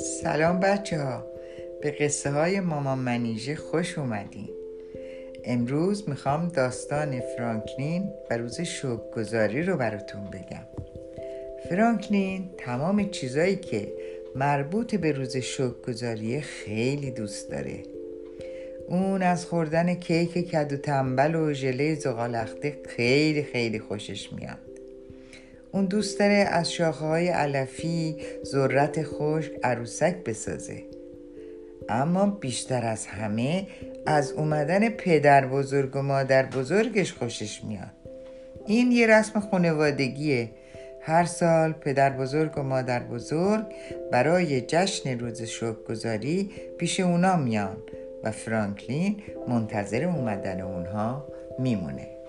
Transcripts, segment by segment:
سلام بچه ها به قصه های مامان منیژه خوش اومدین. امروز می‌خوام داستان فرانکلین و روز گذاری رو براتون بگم. فرانکلین تمام چیزایی که مربوط به روز گذاری خیلی دوست داره. اون از خوردن کیک کدو تنبل و ژله زغالخته خیلی خیلی خوشش میاد. اون دوست داره از شاخه های علفی ذرت خشک عروسک بسازه. اما بیشتر از همه از اومدن پدر بزرگ و مادر بزرگش خوشش میاد. این یه رسم خانوادگیه. هر سال پدر بزرگ و مادر بزرگ برای جشن روز گذاری پیش اونا میان و فرانکلین منتظر اومدن اونها میمونه.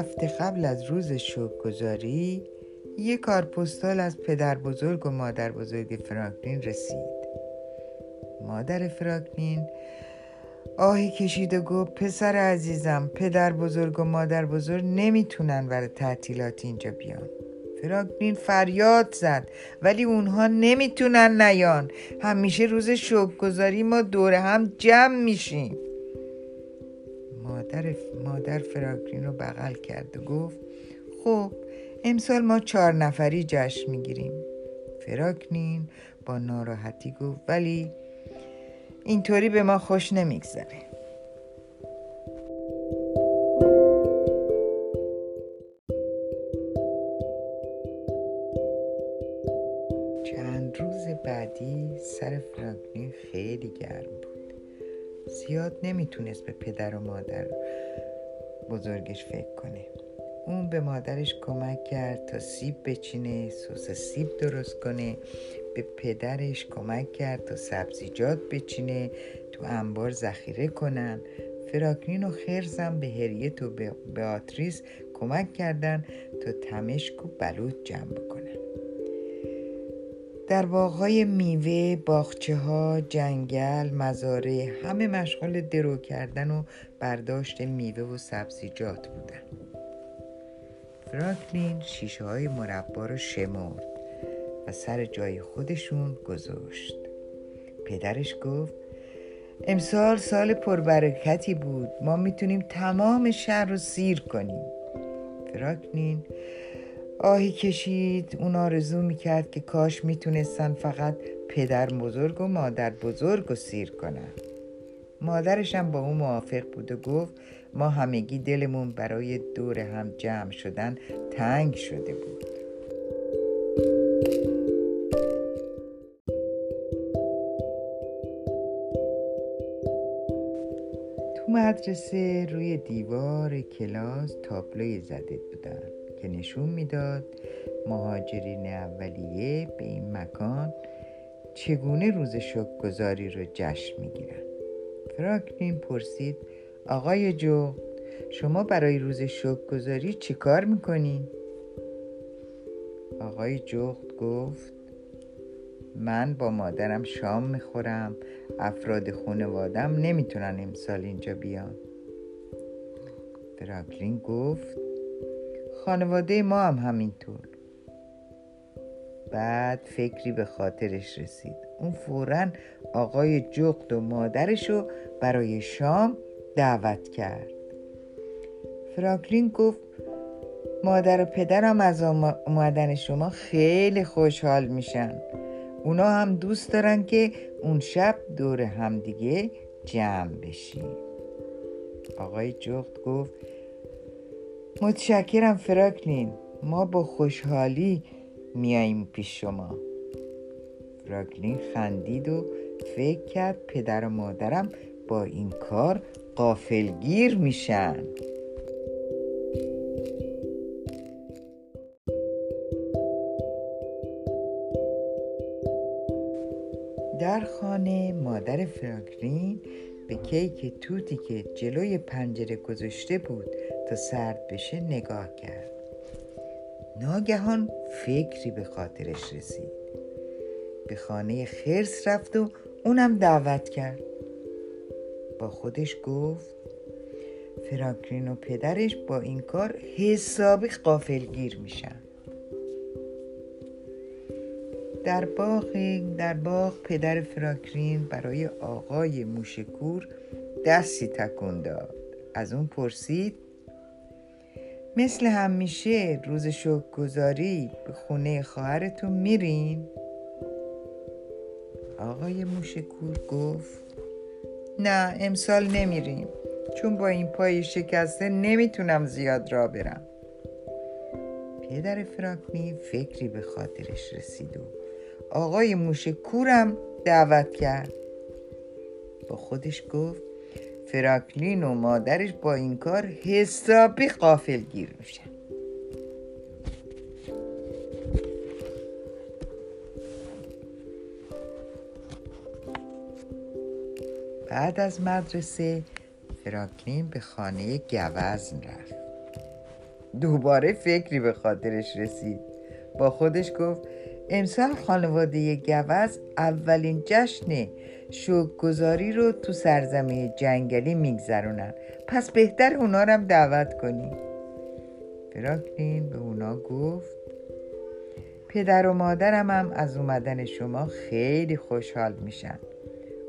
هفته قبل از روز گذاری یه کارپستال از پدر بزرگ و مادر بزرگ فرانکلین رسید. مادر فرانکلین آهی کشید و گفت پسر عزیزم پدر بزرگ و مادر بزرگ نمی‌تونن برای تعطیلات اینجا بیان. فرانکلین فریاد زد ولی اونها نمی‌تونن نیان. همیشه روز گذاری ما دور هم جمع میشیم. مادر مادر فرانکلین رو بغل کرد و گفت خب امسال ما چهار نفری جشن می‌گیریم. فرانکلین با ناراحتی گفت ولی اینطوری به ما خوش نمیگذره. چند روز بعدی سر فرانکلین خیلی گرم بود. زیاد نمی‌تونست به پدر و مادر بزرگش فکر کنه. اون به مادرش کمک کرد تا سیب بچینه سس سیب درست کنه. به پدرش کمک کرد تا سبزیجات بچینه تو انبار ذخیره کنن. فراکلین و خرزم به هریت و به آتریس کمک کردن تا تمشک و بلوط جمع کنن در باغهای میوه، باخچه ها، جنگل، مزاره همه مشغول درو کردن و برداشت میوه و سبزیجات بودن. فرانکلین شیشه های مربا رو شمرد و سر جای خودشون گذاشت. پدرش گفت امسال سال پربرکتی بود. ما می‌تونیم تمام شهر رو سیر کنیم. فرانکلین آهی کشید اون آرزو می‌کرد که کاش می‌تونستن فقط پدر بزرگ و مادر بزرگ رو سیر کنن. مادرشم با اون موافق بود و گفت ما همگی دلمون برای دور هم جمع شدن تنگ شده بود. تو مدرسه روی دیوار کلاس تابلوی زده بودن. که نشون می‌داد مهاجرین اولیه به این مکان چگونه روز گذاری رو جشن می‌گیرن فرانکلین پرسید آقای جو شما برای روز گذاری چی کار می‌کنین؟ آقای جغد گفت من با مادرم شام می‌خورم افراد خانوادم نمی‌تونن امسال اینجا بیان فرانکلین گفت خانواده ما هم همینطور. بعد فکری به خاطرش رسید. اون فورا آقای جغد و مادرش رو برای شام دعوت کرد. فرانکلین گفت مادر و پدرم از اومدن شما خیلی خوشحال میشن. اونا هم دوست دارن که اون شب دور همدیگه جمع بشیم. آقای جغد گفت متشکرم فراکلین. ما با خوشحالی میاییم پیش شما. فراکلین خندید و فکر کرد پدر و مادرم با این کار قافلگیر میشن. در خانه مادر فرانکلین به کیک توتی که جلوی پنجره گذاشته بود سرد بشه نگاه کرد. ناگهان فکری به خاطرش رسید. به خانه خرس رفت و اونم دعوت کرد. با خودش گفت فراکرین و پدرش با این کار حسابی قافلگیر میشن. در باغ در باغ پدر فراکرین برای آقای موشکور دستی تکون داد. از اون پرسید مثل همیشه روز شک گذاری به خونه خواهرتون میرین؟ آقای موشکور گفت نه امسال نمیریم چون با این پای شکسته نمی‌تونم زیاد را برم پدر فراکنی فکری به خاطرش رسید و آقای موشکورم دعوت کرد با خودش گفت فراکلین و مادرش با این کار حسابی قافل گیر میشن. بعد از مدرسه فراکلین به خانه گوزن رفت. دوباره فکری به خاطرش رسید. با خودش گفت امسال خانواده گوز اولین جشن شوکگذاری رو تو سرزمین جنگلی میگذرونن. پس بهتر اونا رو هم دعوت کنی فراکلین به اونا گفت پدر و مادرم هم از اومدن شما خیلی خوشحال میشن.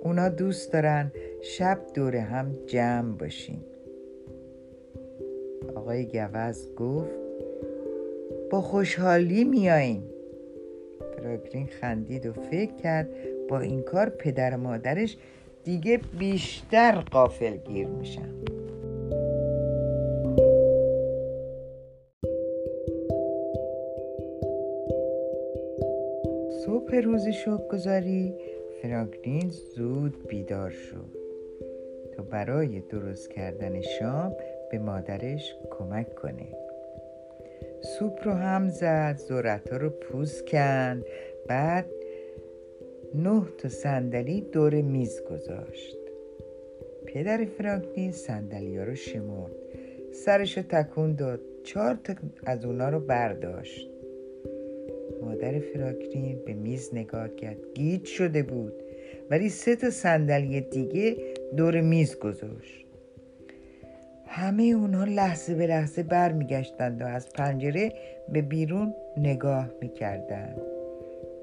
اونا دوست دارن شب دور هم جمع باشیم آقای گوز گفت با خوشحالی میاییم فراکلین خندید و فکر کرد با این کار پدر و مادرش دیگه بیشتر قافل گیر میشن. صبح روز شک گذاری فرانکلین زود بیدار شد. تا برای درست کردن شام به مادرش کمک کنه. سوپ رو هم زد ذرت ها رو پوست کند بعد نه تا صندلی دور میز گذاشت. پدر فرانکلین صندلی ها رو شمرد. سرش رو تکون داد. چهار تا از اونا رو برداشت. مادر فراکرین به میز نگاه کرد. گیج شده بود. ولی سه تا صندلی دیگه دور میز گذاشت. همه اونها لحظه به لحظه برمیگشتند و از پنجره به بیرون نگاه می‌کردند.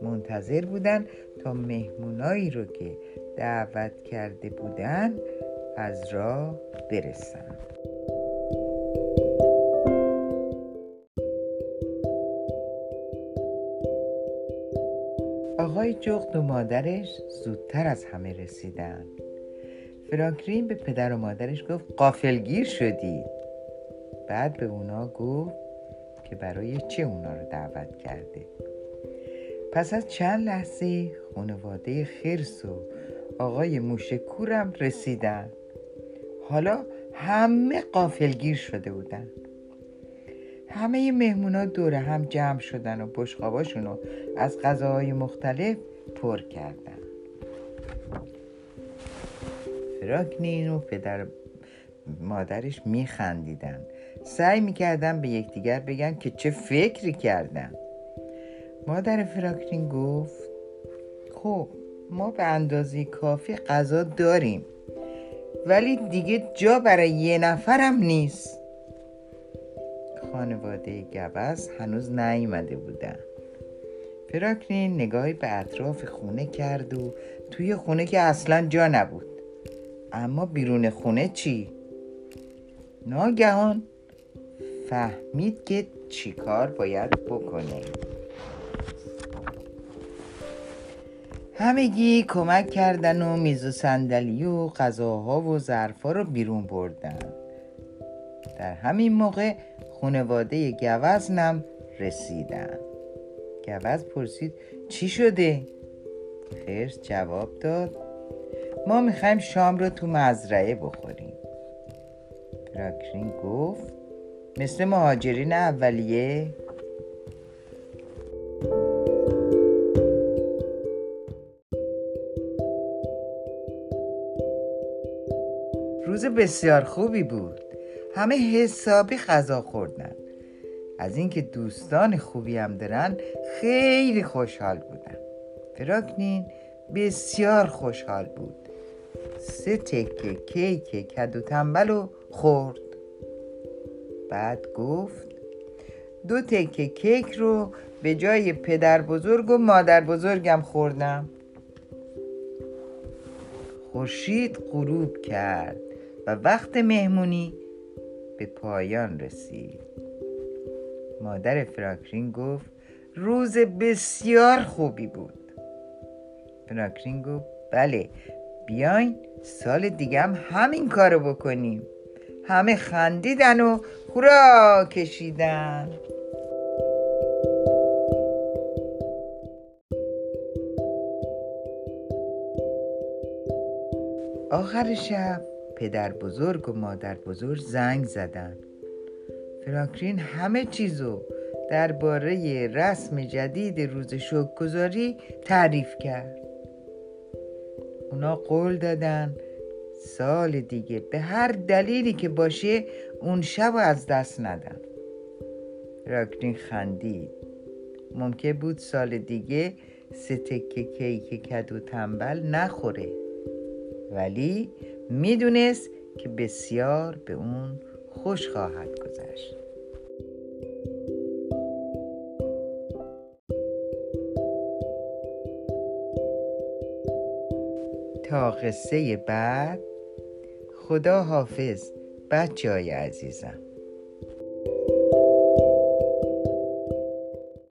منتظر بودن تا مهمونایی رو که دعوت کرده بودن از راه برسن آقای جغد و مادرش زودتر از همه رسیدن فرانکرین به پدر و مادرش گفت قافلگیر شدی. بعد به اونا گفت که برای چه اونا رو دعوت کرده. پس از چند لحظه خانواده خرس و آقای موشکورم رسیدن. حالا همه قافلگیر شده بودن. همه مهمونا دور هم جمع شدن و بشقاباشون رو از غذاهای مختلف پر کردن. فراکنین و پدر مادرش میخندیدن. سعی می‌کردن به یکدیگر بگن که چه فکری کردن. مادر فراکرین گفت خب ما به اندازه کافی غذا داریم ولی دیگه جا برای یه نفرم نیست. خانواده گبس هنوز نیامده بودن. فراکرین نگاهی به اطراف خونه کرد و توی خونه که اصلا جا نبود. اما بیرون خونه چی؟ ناگهان فهمید که چیکار باید بکنه همگی کمک کردن و میز و صندلی و غذاها و ظرفا رو بیرون بردن در همین موقع خانواده گوزنم رسیدن گوز پرسید چی شده؟ خرس جواب داد ما می‌خوایم شام رو تو مزرعه بخوریم. راکرین گفت مثل مهاجرین اولیه. روز بسیار خوبی بود. همه حسابی غذا خوردن. از اینکه دوستان خوبی هم دارن خیلی خوشحال بودن. فراکنین بسیار خوشحال بود. سه تکه کیک کدو تنبل و خورد. بعد گفت دو تکه کیک رو به جای پدر بزرگ و مادر بزرگم خوردم. خورشید غروب کرد و وقت مهمونی به پایان رسید. مادر فرانکلین گفت روز بسیار خوبی بود. فرانکلین گفت بله بیاین سال دیگه هم همین کارو بکنیم. همه خندیدن و هورا کشیدن. آخر شب پدر بزرگ و مادر بزرگ زنگ زدن. فرانکلین همه چیزو درباره رسم جدید روز شکرگزاری تعریف کرد. اونا قول دادن. سال دیگه. به هر دلیلی که باشه اون شب از دست ندن. راکلین خندید. ممکن بود سال دیگه سه تکه کیک کدو تنبل نخوره. ولی می‌دونست که بسیار به اون خوش خواهد گذشت. تا قصه بعد. خدا حافظ بچه های عزیزم.